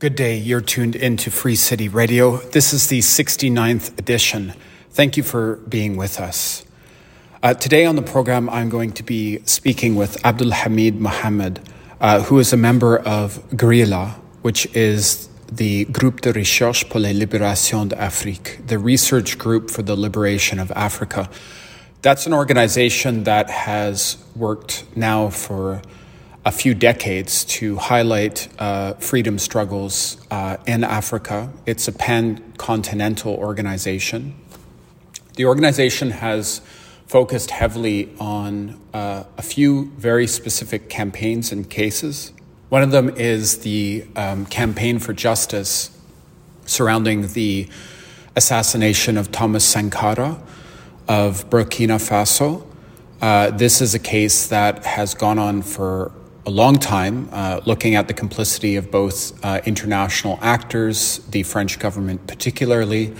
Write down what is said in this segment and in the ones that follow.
Good day. You're tuned into Free City Radio. This is the 69th edition. Thank you for being with us. Uh, today on the program, I'm going to be speaking with Abdul Hamid Mohammed, uh, who is a member of GRILA, which is the Groupe de Recherche pour la Libération d'Afrique, the research group for the liberation of Africa. That's an organization that has worked now for a few decades to highlight uh, freedom struggles uh, in Africa. It's a pan continental organization. The organization has focused heavily on uh, a few very specific campaigns and cases. One of them is the um, campaign for justice surrounding the assassination of Thomas Sankara of Burkina Faso. Uh, this is a case that has gone on for a long time, uh, looking at the complicity of both uh, international actors, the French government particularly,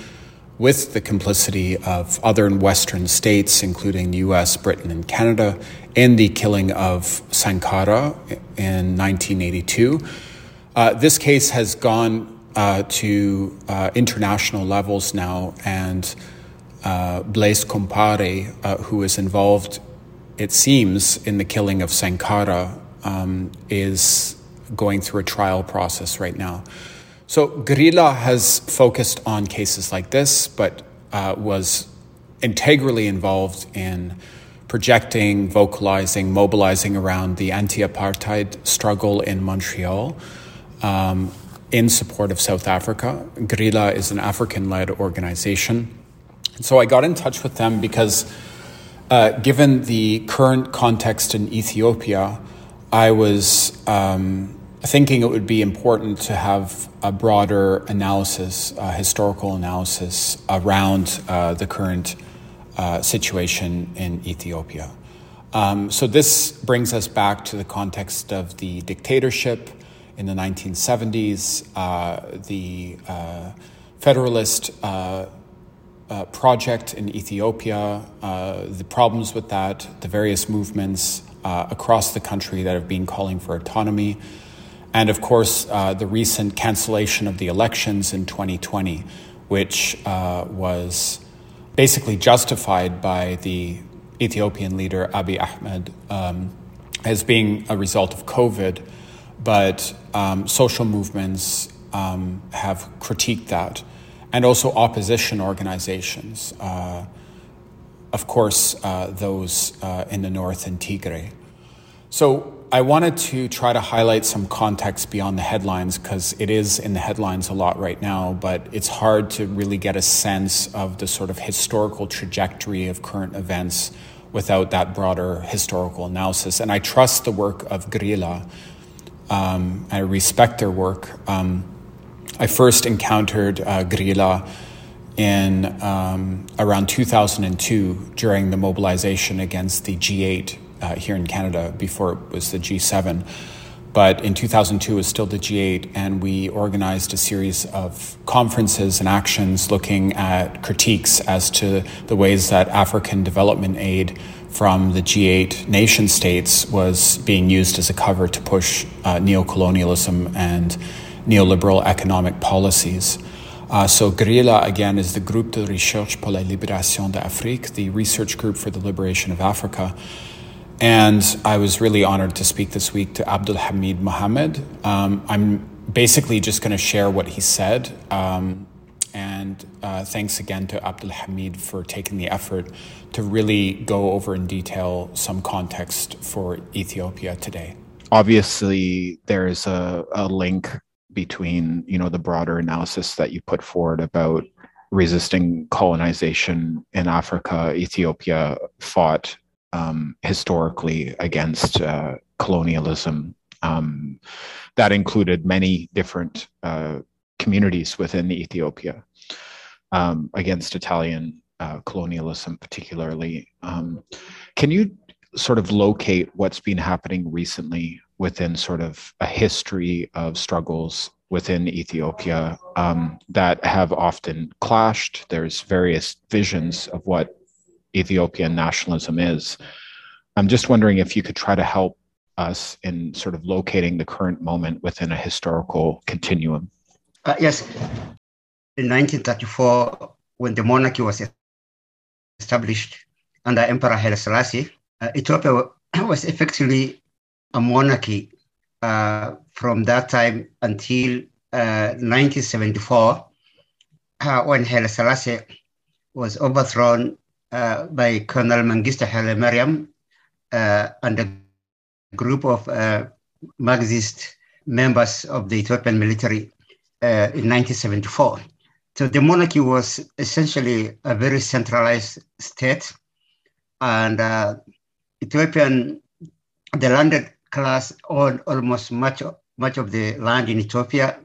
with the complicity of other Western states, including the US, Britain, and Canada, in the killing of Sankara in 1982. Uh, this case has gone uh, to uh, international levels now, and uh, Blaise Compaoré, who is involved, it seems, in the killing of Sankara, um, is going through a trial process right now. So GRILA has focused on cases like this, but uh, was integrally involved in projecting, vocalizing, mobilizing around the anti apartheid struggle in Montreal um, in support of South Africa. GRILA is an African led organization. So I got in touch with them because, uh, given the current context in Ethiopia, I was um, thinking it would be important to have a broader analysis, a historical analysis around uh, the current uh, situation in Ethiopia. Um, so this brings us back to the context of the dictatorship in the 1970s, uh, the uh, Federalist uh, project in Ethiopia, the problems with that, the various movements uh, across the country that have been calling for autonomy. And of course, uh, the recent cancellation of the elections in 2020, which uh, was basically justified by the Ethiopian leader Abiy Ahmed um, as being a result of COVID. But um, social movements um, have critiqued that, and also opposition organizations. Uh, of course, uh, those uh, in the north in Tigray. So I wanted to try to highlight some context beyond the headlines because it is in the headlines a lot right now, but it's hard to really get a sense of the sort of historical trajectory of current events without that broader historical analysis. And I trust the work of GRILA. Um, I respect their work. Um, I first encountered uh, GRILA in um, around 2002 during the mobilization against the G8 uh, here in Canada before it was the G7. But in 2002, it was still the G8, and we organized a series of conferences and actions looking at critiques as to the ways that African development aid from the G8 nation states was being used as a cover to push uh, neocolonialism and neoliberal economic policies. Uh, so GRILA, again, is the Groupe de Recherche pour la Libération d'Afrique, the research group for the liberation of Africa. And I was really honored to speak this week to Abdul Hamid Mohammed. Um, I'm basically just going to share what he said. Um, and uh, thanks again to Abdul Hamid for taking the effort to really go over in detail some context for Ethiopia today. Obviously, there is a, a link between you know the broader analysis that you put forward about resisting colonization in Africa. Ethiopia fought um, historically against uh, colonialism. Um, that included many different uh, communities within Ethiopia um, against Italian uh, colonialism, particularly. Um, can you sort of locate what's been happening recently within sort of a history of struggles within Ethiopia um, that have often clashed. There's various visions of what Ethiopian nationalism is. I'm just wondering if you could try to help us in sort of locating the current moment within a historical continuum? Uh, yes. In 1934, when the monarchy was established under Emperor Haile Selassie, uh, Ethiopia was effectively a monarchy uh, from that time until 1974, uh, uh, when Haile Selassie was overthrown uh, by Colonel Mengistu Haile Mariam and a group of Marxist members of the Ethiopian military in 1974. So the monarchy was essentially a very centralized state, and uh, Ethiopian, the landed class owned almost much much of the land in Ethiopia.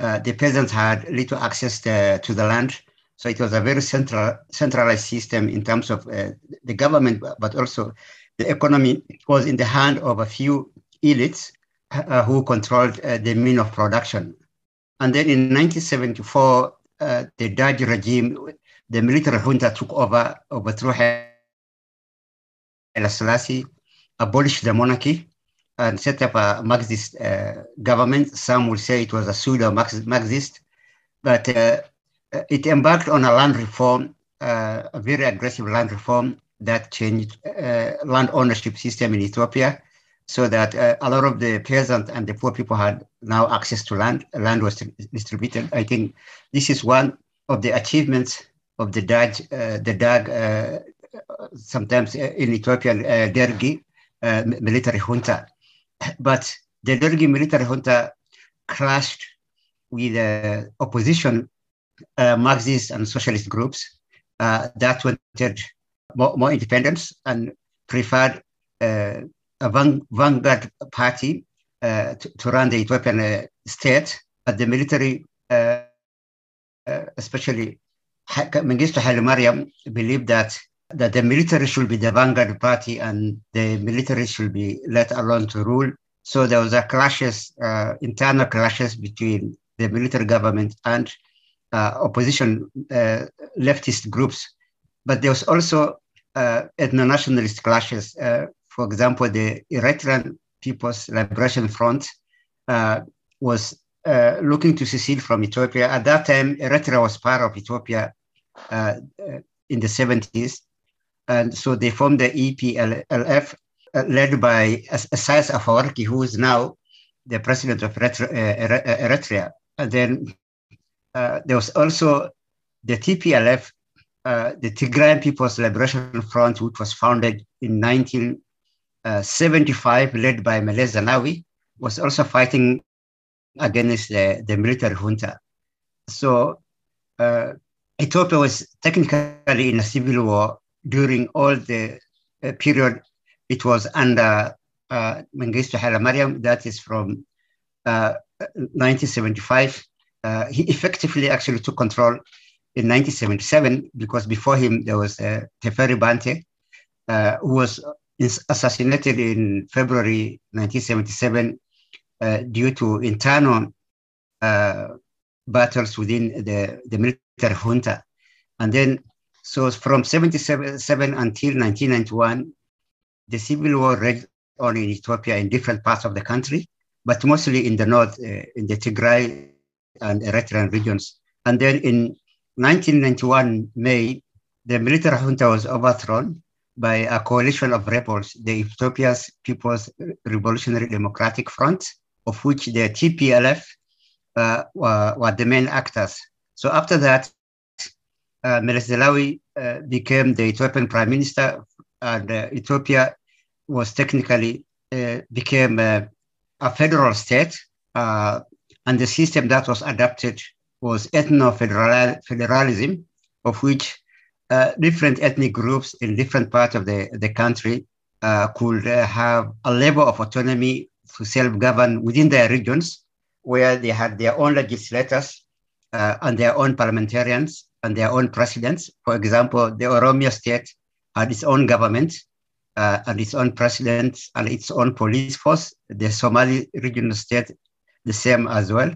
Uh, the peasants had little access to, to, the land, so it was a very central centralized system in terms of uh, the government, but also the economy was in the hand of a few elites uh, who controlled uh, the mean of production. And then in 1974, uh, the Derg regime, the military junta took over, overthrew Haile Selassie, abolished the monarchy, and set up a Marxist uh, government. Some will say it was a pseudo Marxist, but uh, it embarked on a land reform, uh, a very aggressive land reform that changed uh, land ownership system in Ethiopia, so that uh, a lot of the peasants and the poor people had now access to land. Land was distributed. I think this is one of the achievements of the Derg, uh, the Derg, sometimes in Ethiopian Dergi military junta but the Dergi military junta clashed with the opposition uh, Marxist and socialist groups uh, that wanted more, more, independence and preferred uh, a vanguard party uh, to, to, run the Ethiopian uh, state. But the military, uh, especially Mengistu Haile Mariam, believed that that the military should be the vanguard party and the military should be let alone to rule. So there was a clashes, uh, internal clashes between the military government and uh, opposition uh, leftist groups. But there was also uh, ethno-nationalist clashes. Uh, for example, the Eritrean People's Liberation Front uh, was looking to secede from Ethiopia. At that time, Eritrea was part of Ethiopia in the 70s. And so they formed the EPLF, uh, led by Isaias Afwerki, who is now the president of Eritrea. And then uh, there was also the TPLF, uh, the Tigrayan People's Liberation Front, which was founded in 1975, uh, led by Meles Zenawi, was also fighting against the, the military junta. So uh, Ethiopia was technically in a civil war during all the uh, period it was under uh, Mengistu Haile Mariam, that is from uh, 1975. Uh, he effectively actually took control in 1977 because before him there was uh, Teferi Bante, uh, who was assassinated in February 1977 uh, due to internal uh, battles within the, the military junta. And then so from 77 until 1991, the civil war raged on in Ethiopia in different parts of the country, but mostly in the north, uh, in the Tigray and Eritrean regions. And then in 1991, May, the military junta was overthrown by a coalition of rebels, the Ethiopia's People's Revolutionary Democratic Front, of which the TPLF uh, were, were the main actors. So after that, uh, Meles uh, became the Ethiopian prime minister, and uh, Ethiopia was technically uh, became uh, a federal state, uh, and the system that was adopted was ethno-federalism, of which different ethnic groups in different parts of the, the country could have a level of autonomy to self-govern within their regions, where they had their own legislators and their own parliamentarians and their own presidents. For example, the Oromia state had its own government uh, and its own president and its own police force. The Somali regional state, the same as well.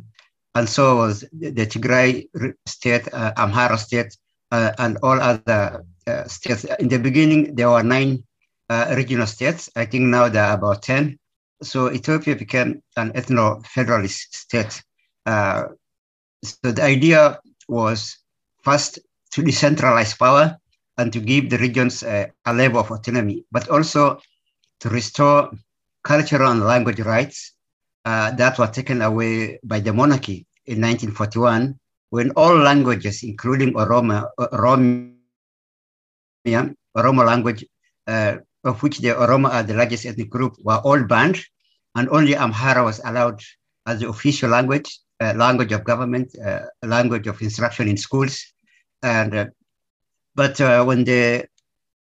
And so was the Tigray state, uh, Amhara state, uh, and all other uh, states. In the beginning, there were nine uh, regional states. I think now there are about 10. So Ethiopia became an ethno-federalist state. Uh, so the idea was first to decentralize power and to give the regions uh, a level of autonomy, but also to restore cultural and language rights uh, that were taken away by the monarchy in 1941 when all languages, including Oromo, Oromia, Oromo language, uh, of which the Oromo are the largest ethnic group, were all banned, and only Amhara was allowed as the official language, language of government, uh, language of instruction in schools. And uh, but uh, when the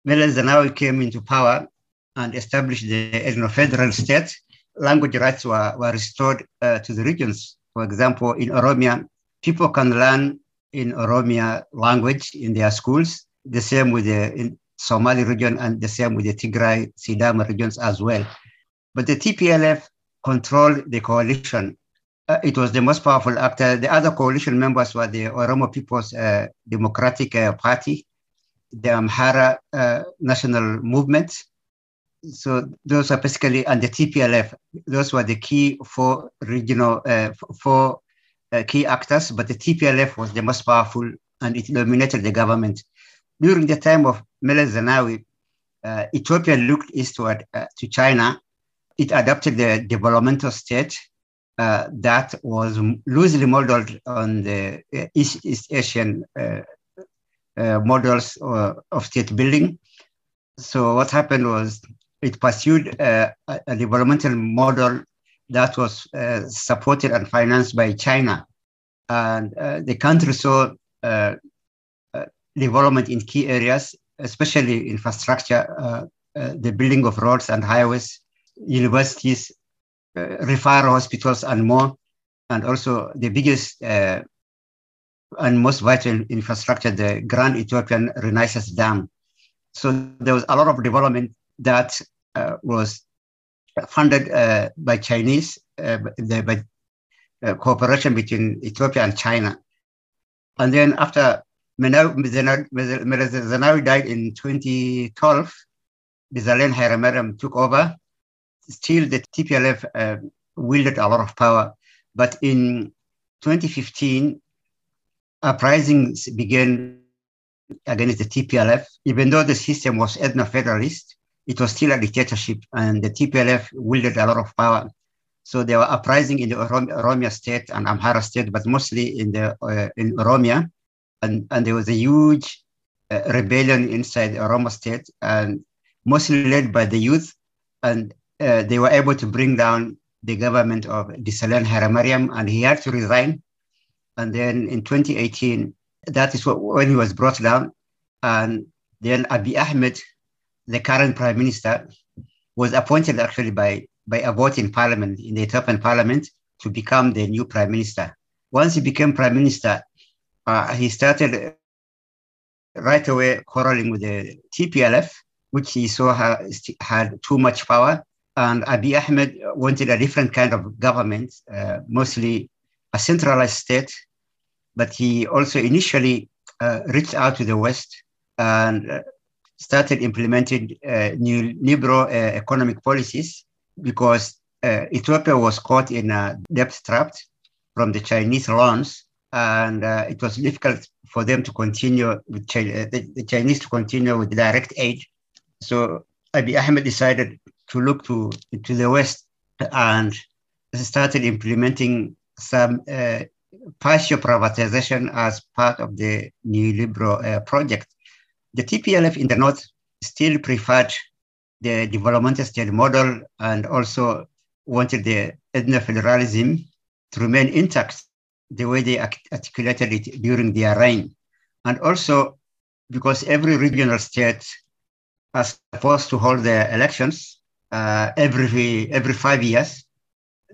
Meles Zenawi came into power and established the ethno-federal state, language rights were, were restored uh, to the regions. For example, in Oromia, people can learn in Oromia language in their schools, the same with the Somali region and the same with the Tigray, Sidama regions as well. But the TPLF controlled the coalition. Uh, it was the most powerful actor. The other coalition members were the Oromo People's uh, Democratic uh, Party, the Amhara uh, National Movement. So those are basically, and the TPLF, those were the key four regional, uh, four uh, key actors, but the TPLF was the most powerful and it dominated the government. During the time of Meles Zenawi, uh, Ethiopia looked eastward uh, to China. It adopted the developmental state uh, that was loosely modeled on the uh, East, East Asian uh, models of state building. So what happened was it pursued a, a developmental model that was uh, supported and financed by China. And uh, the country saw uh, uh development in key areas, especially infrastructure, uh, uh, the building of roads and highways, universities, referral hospitals, and more. And also the biggest and most vital infrastructure, the Grand Ethiopian Renaissance Dam. So there was a lot of development that was funded uh, by Chinese, uh, the, by uh, cooperation between Ethiopia and China. And then after Zenawi died in 2012, Desalegn Hailemariam took over. Still, the TPLF uh, wielded a lot of power. But in 2015, uprisings began against the TPLF, even though the system was ethno-federalist it was still a dictatorship, and the TPLF wielded a lot of power. So there were uprising in the Oromia state and Amhara state, but mostly in the uh, in Oromia, and and there was a huge uh, rebellion inside Oromo state, and mostly led by the youth, and uh, they were able to bring down the government of Desalegn Hailemariam, and he had to resign. And then in 2018, that is what, when he was brought down, and then Abiy Ahmed the current prime minister, was appointed actually by, by a vote in parliament, in the Ethiopian parliament, to become the new prime minister. Once he became prime minister, uh, he started right away quarreling with the TPLF, which he saw had too much power. And Abiy Ahmed wanted a different kind of government, uh, mostly a centralized state. But he also initially uh, reached out to the West and uh, started implementing uh, new liberal uh, economic policies because uh, Ethiopia was caught in a debt trap from the Chinese loans, and it was difficult for them to continue with uh, the, the, Chinese to continue with direct aid. So Abiy Ahmed decided to look to to the West and started implementing some uh, partial privatization as part of the neoliberal project the TPLF in the north still preferred the developmental state model and also wanted the ethno-federalism to remain intact the way they articulated it during their reign. And also because every regional state are supposed to hold their elections uh, every, every five years.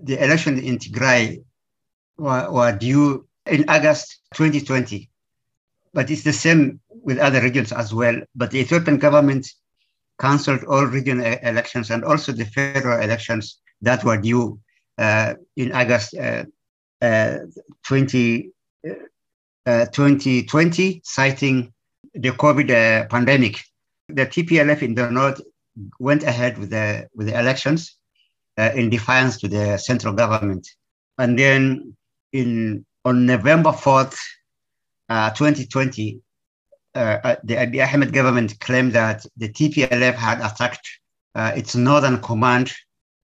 The election in Tigray were, were due in August 2020. But it's the same with other regions as well. But the Ethiopian government cancelled all regional elections and also the federal elections that were due uh, in August uh, uh, 20, 2020, uh, citing the COVID uh, pandemic. The TPLF in the north went ahead with the with the elections, uh, in defiance to the central government. And then in on November 4th, uh, 2020, uh, uh, the Abiy Ahmed government claimed that the TPLF had attacked uh, its northern command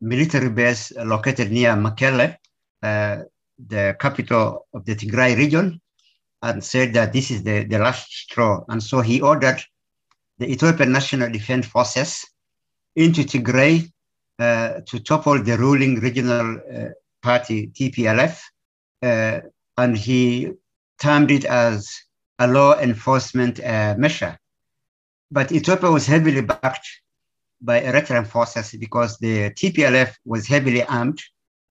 military base located near Mekelle, the capital of the Tigray region, and said that this is the, the last straw. And so he ordered the Ethiopian National Defense Forces into Tigray uh, to topple the ruling regional uh, party TPLF, uh, and he termed it as a law enforcement uh, measure. But Ethiopia was heavily backed by Eritrean forces because the TPLF was heavily armed.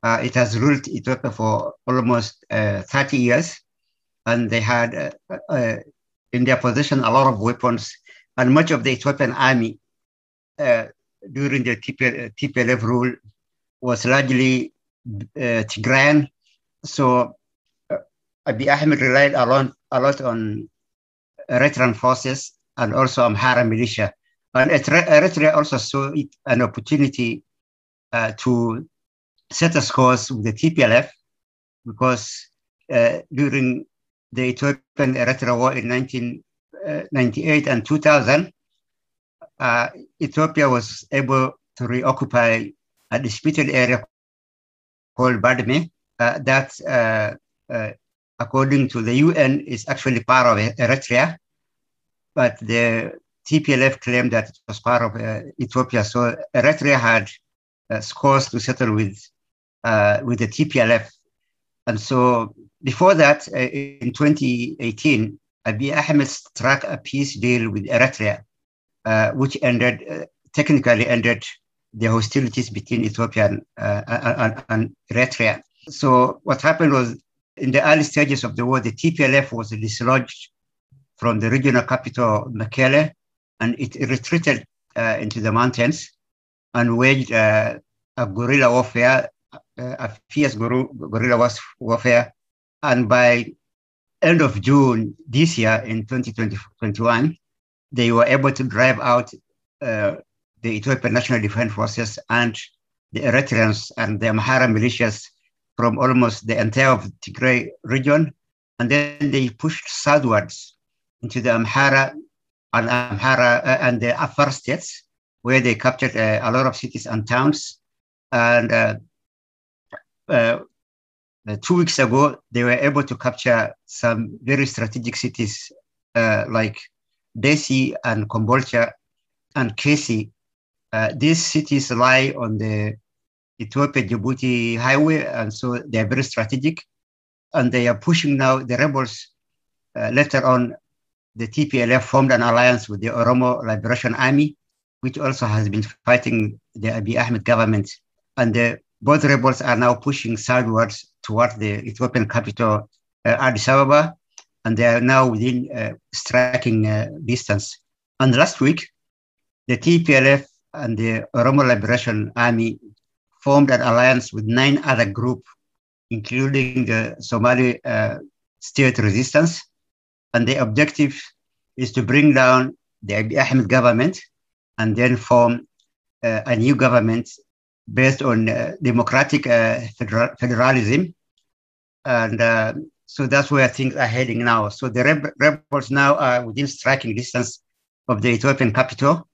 Uh, it has ruled Ethiopia for almost uh, 30 years, and they had in their possession a lot of weapons, and much of the Ethiopian army during the TPL, TPLF rule was largely uh, Tigrayan. So uh, Abiy Ahmed relied a lot, a lot on Eritrean forces and also Amhara militia. And Eritrea also saw it an opportunity uh, to set a course with the TPLF because uh, during the Ethiopian Eritrea War in 1998 uh, and 2000, uh, Ethiopia was able to reoccupy a disputed area called Badme. Uh, that, uh, uh, according to the UN, is actually part of Eritrea, but the TPLF claimed that it was part of uh, Ethiopia. So Eritrea had scores to settle with with the TPLF, and so before that, in 2018, Abiy Ahmed struck a peace deal with Eritrea uh, which ended uh, technically ended the hostilities between Ethiopia and, uh, and, and Eritrea. So what happened was in the early stages of the war, the TPLF was dislodged from the regional capital, Mekelle, and it retreated uh, into the mountains and waged uh, a guerrilla warfare, a fierce guerrilla warfare. And by end of June this year in 2021, they were able to drive out uh, the Ethiopian National Defense Forces and the Eritreans and the Amhara militias from almost the entire of Tigray region. And then they pushed southwards into the Amhara and Amhara uh, and the Afar states, where they captured uh, a lot of cities and towns. And uh, uh, two weeks ago, they were able to capture some very strategic cities uh, like Dessie and Kombolcha and Kesi. Uh, these cities lie on the Ethiopia-Djibouti highway, and so they're very strategic. And they are pushing now the rebels. Uh, later on, the TPLF formed an alliance with the Oromo Liberation Army, which also has been fighting the Abiy Ahmed government. And the, both rebels are now pushing southwards towards the Ethiopian capital, uh, Addis Ababa, and they are now within uh, striking uh, distance. And last week, the TPLF and the Oromo Liberation Army formed an alliance with nine other groups, including the Somali uh, state resistance. And the objective is to bring down the Abiy Ahmed government and then form uh, a new government based on uh, democratic uh, federal, federalism and so that's where things are heading now. So the rebels now are within striking distance of the Ethiopian capital.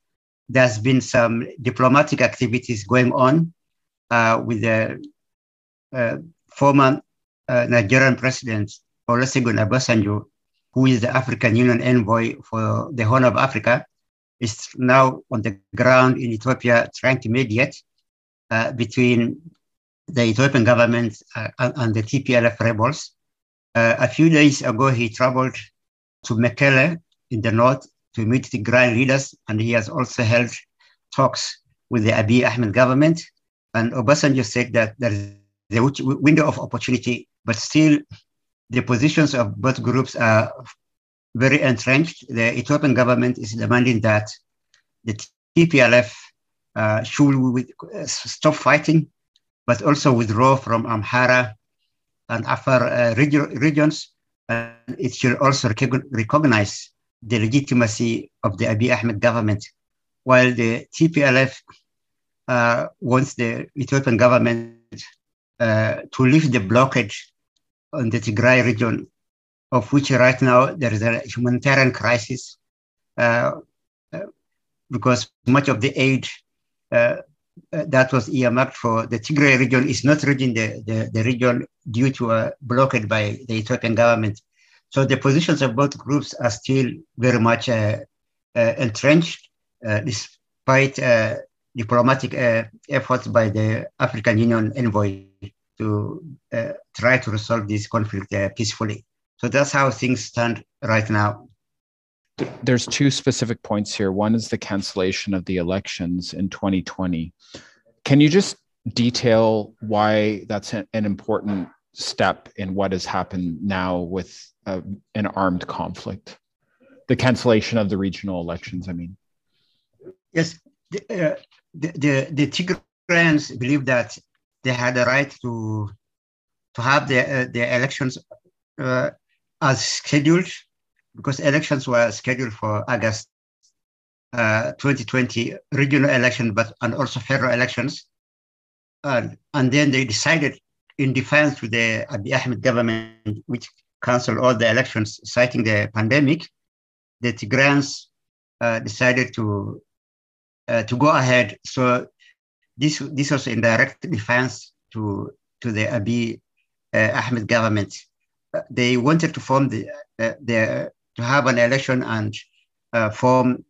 There's been some diplomatic activities going on uh, with the uh, former uh, Nigerian president Olusegun Obasanjo, who is the African Union envoy for the Horn of Africa, is now on the ground in Ethiopia trying to mediate uh, between the Ethiopian government uh, and the TPLF rebels uh, a few days ago, he traveled to Mekelle in the north to meet the grand leaders, and he has also held talks with the Abiy Ahmed government. And Obasanjo said that there is a window of opportunity, but still the positions of both groups are very entrenched. The Ethiopian government is demanding that the TPLF uh, should stop fighting, but also withdraw from Amhara and Afar uh, regions, and it should also recognize the legitimacy of the Abiy Ahmed government, while the TPLF uh, wants the Ethiopian government uh, to lift the blockade on the Tigray region, of which right now there is a humanitarian crisis uh, uh because much of the aid uh, uh, that was earmarked for the Tigray region is not reaching the, the, the, region due to a blockade by the Ethiopian government. So the positions of both groups are still very much entrenched, despite diplomatic uh, efforts by the African Union envoy to uh, try to resolve this conflict uh, peacefully. So that's how things stand right now. There's two specific points here. One is the cancellation of the elections in 2020. Can you just detail why that's an important step in what has happened now with uh, an armed conflict? The cancellation of the regional elections, I mean. Yes, the, uh, the, the, the Tigrayans believe that they had the right to to have the uh, the elections uh, as scheduled because elections were scheduled for August uh, 2020 regional election, but and also federal elections, and and then they decided in defiance to the Abiy Ahmed government, which canceled all the elections, citing the pandemic. The Tigrayans uh, decided to uh, to go ahead. So this this was in direct defense to to the Abiy uh, Ahmed government. Uh, they wanted to form the uh, the to have an election and uh, form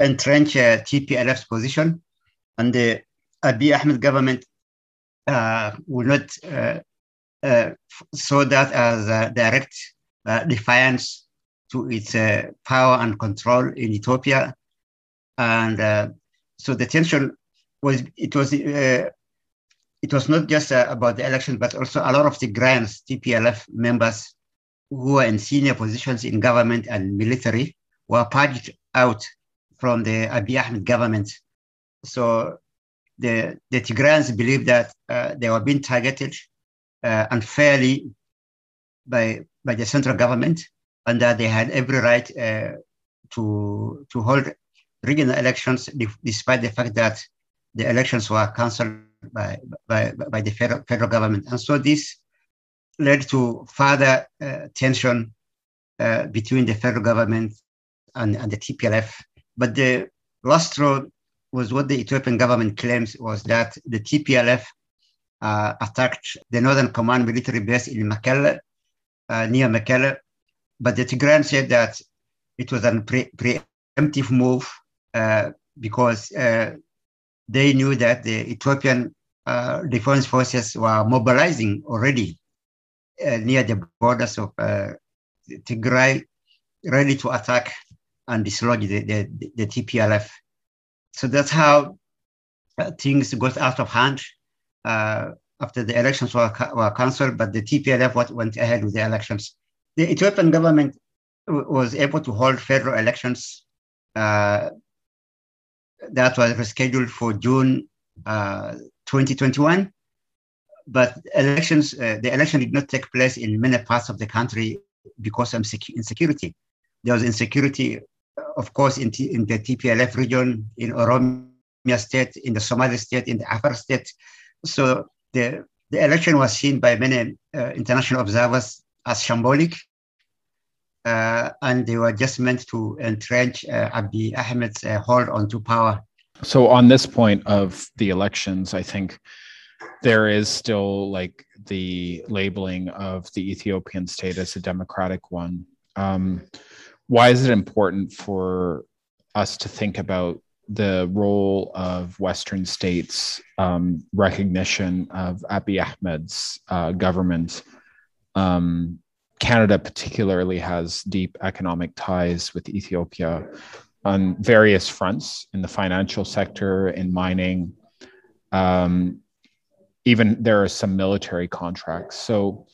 entrench TPLF's position, and the Abiy Ahmed government will not saw that as a direct defiance to its power and control in Ethiopia, and so the tension was it was uh, it was not just uh, about the election, but also a lot of the grants TPLF members who were in senior positions in government and military were purged out from the Abiy Ahmed government. So the the Tigrayans believe that uh, they were being targeted uh, unfairly by by the central government, and that they had every right uh, to to hold regional elections, despite the fact that the elections were cancelled by, by, by the federal, federal government. And so this led to further uh, tension uh, between the federal government and, and the TPLF. But the last straw was what the Ethiopian government claims was that the TPLF uh, attacked the Northern Command military base in Mekelle, uh, near Mekelle. But the Tigrayan said that it was a pre- preemptive move uh, because uh, they knew that the Ethiopian defense forces were mobilizing already near the borders of Tigray, ready to attack and dislodge the, the, the TPLF. So that's how uh, things got out of hand uh, after the elections were, were cancelled, but the TPLF went ahead with the elections. The Ethiopian government was able to hold federal elections uh, that was rescheduled for June uh, 2021. But elections, uh, the election did not take place in many parts of the country because of insecurity. There was insecurity, uh, of course, in, T- in the TPLF region, in Oromia state, in the Somali state, in the Afar state. So the, the election was seen by many uh, international observers as shambolic uh, and they were just meant to entrench uh, Abiy Ahmed's uh, hold onto power. So, on this point of the elections, I think there is still like the labeling of the Ethiopian state as a democratic one. Um, why is it important for us to think about the role of Western states' um, recognition of Abiy Ahmed's uh, government um, Canada particularly has deep economic ties with Ethiopia on various fronts in the financial sector, in mining. Um, even there are some military contracts. So,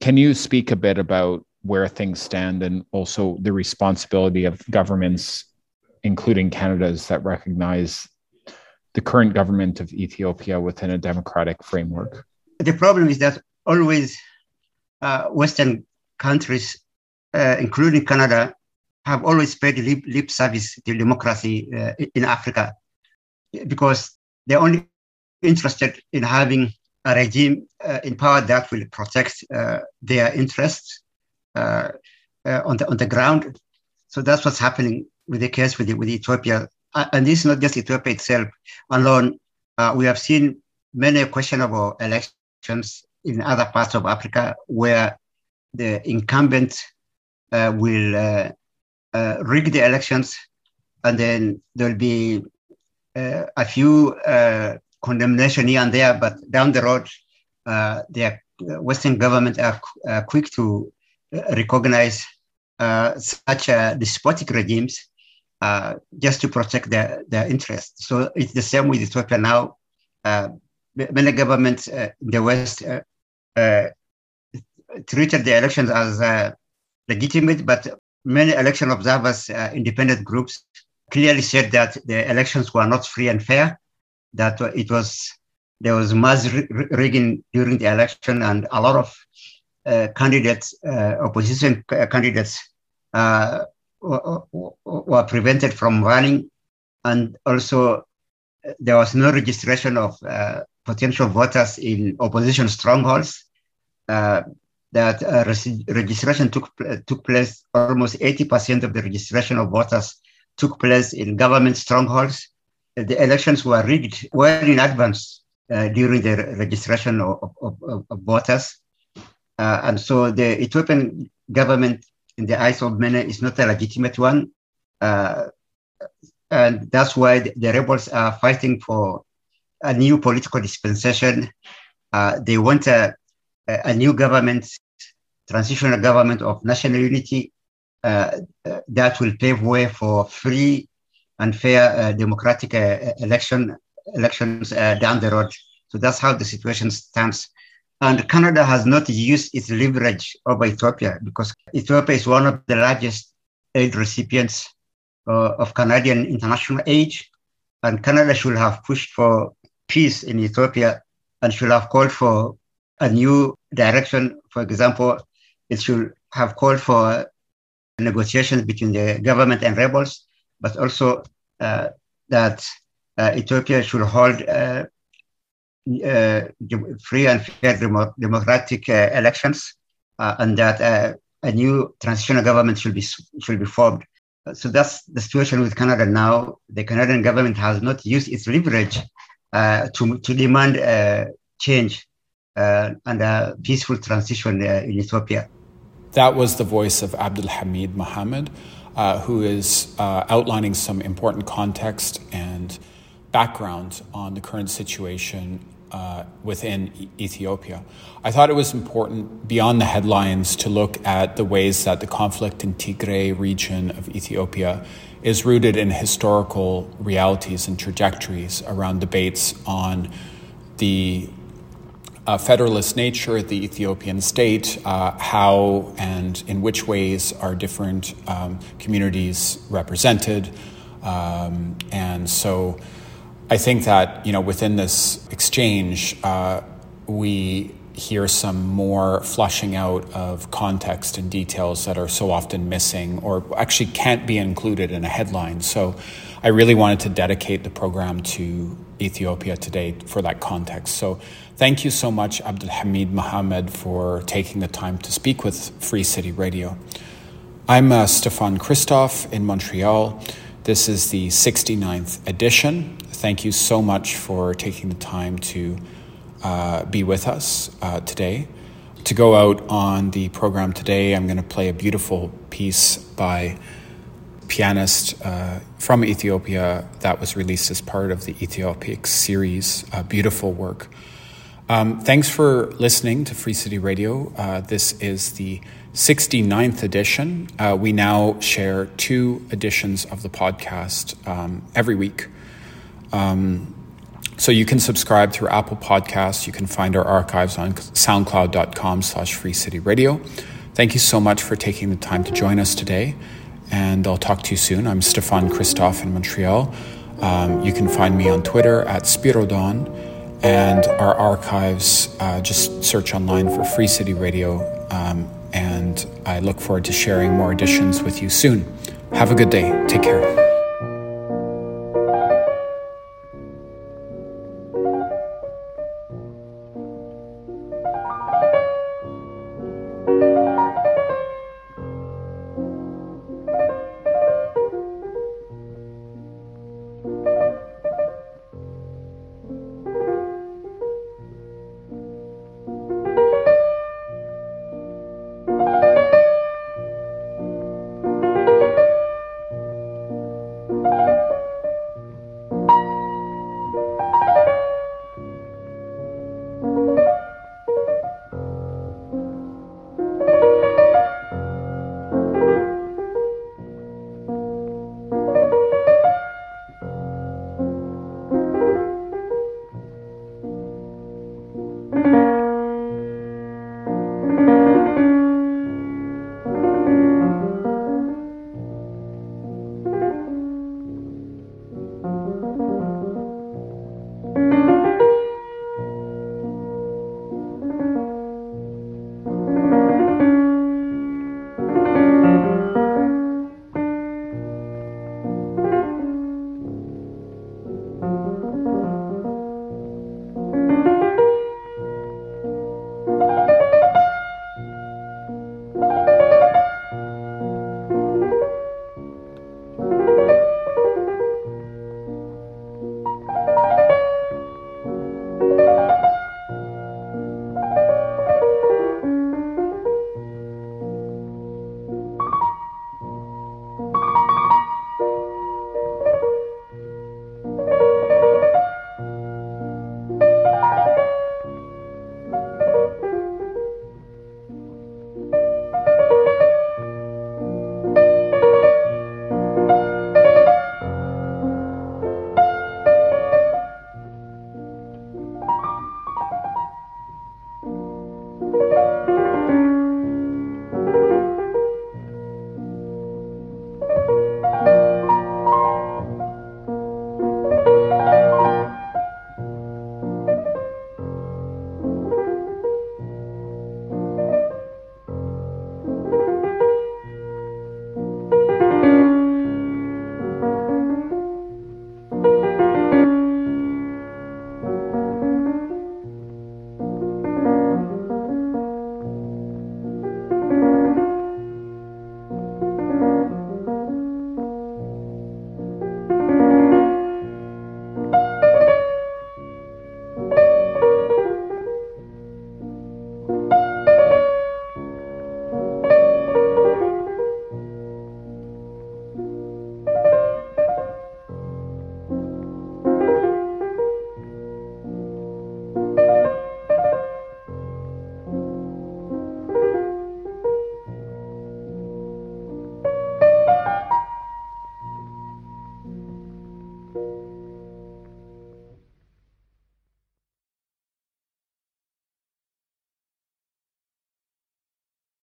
can you speak a bit about where things stand and also the responsibility of governments, including Canada's, that recognize the current government of Ethiopia within a democratic framework? The problem is that always uh, Western countries, uh, including Canada, have always paid lip, lip service to democracy uh, in Africa because they're only interested in having a regime uh, in power that will protect uh, their interests uh, uh, on the on the ground. So that's what's happening with the case with with Ethiopia, uh, and this is not just Ethiopia itself alone. we have seen many questionable elections in other parts of Africa where the incumbent will rig the elections, and then there'll be a few condemnation here and there, but down the road, uh, the Western government are uh, quick to uh, recognize uh, such uh, despotic regimes uh, just to protect their, their interests. So it's the same with Ethiopia now. many governments in the West treated the elections as legitimate, but many election observers, independent groups, clearly said that the elections were not free and fair that it was there was mass rigging during the election, and a lot of uh, candidates, uh, opposition candidates, uh, were prevented from running, and also uh, there was no registration of uh, potential voters in opposition strongholds. Uh, that registration took took place almost 80% of the registration of voters took place in government strongholds the elections were rigged well in advance uh, during the registration of, of, of, of voters. Uh, and so the Ethiopian government, in the eyes of many, is not a legitimate one. Uh, and that's why the, rebels are fighting for a new political dispensation. Uh, they want a, a new government, transitional government of national unity uh, uh, that will pave way for free and fair uh, democratic uh, election elections uh, down the road. So that's how the situation stands. And Canada has not used its leverage over Ethiopia because Ethiopia is one of the largest aid recipients uh, of Canadian international aid. And Canada should have pushed for peace in Ethiopia and should have called for a new direction. For example, it should have called for negotiations between the government and rebels but also uh, that uh, Ethiopia should hold uh, free and fair democratic elections, and that a new transitional government should be should be formed. So that's the situation with Canada now. The Canadian government has not used its leverage uh, to, to demand uh, change uh, and a peaceful transition in Ethiopia. That was the voice of Abdul Hamid Mohammed uh, who is uh, outlining some important context and background on the current situation uh, within e- Ethiopia. I thought it was important, beyond the headlines, to look at the ways that the conflict in Tigray region of Ethiopia is rooted in historical realities and trajectories around debates on the uh, federalist nature, of the Ethiopian state, uh, how and in which ways are different um, communities represented. Um, and so I think that, you know, within this exchange, uh, we hear some more flushing out of context and details that are so often missing or actually can't be included in a headline. So I really wanted to dedicate the program to Ethiopia today for that context. So thank you so much, Abdul Hamid Mohammed, for taking the time to speak with Free City Radio. I'm uh, Stefan Christoff in Montreal. This is the 69th edition. Thank you so much for taking the time to uh, be with us uh, today. To go out on the program today, I'm going to play a beautiful piece by pianist uh, from Ethiopia that was released as part of the Éthiopiques series. A beautiful work. Um, thanks for listening to Free City Radio. Uh, this is the 69th edition. Uh, we now share two editions of the podcast um, every week. Um, so you can subscribe through Apple Podcasts. You can find our archives on soundcloud.com slash free city radio. Thank you so much for taking the time to join us today and I'll talk to you soon. I'm Stefan Christoff in Montreal. Um, you can find me on Twitter at Spirodon, and our archives, uh, just search online for Free City Radio. Um, and I look forward to sharing more editions with you soon. Have a good day. Take care.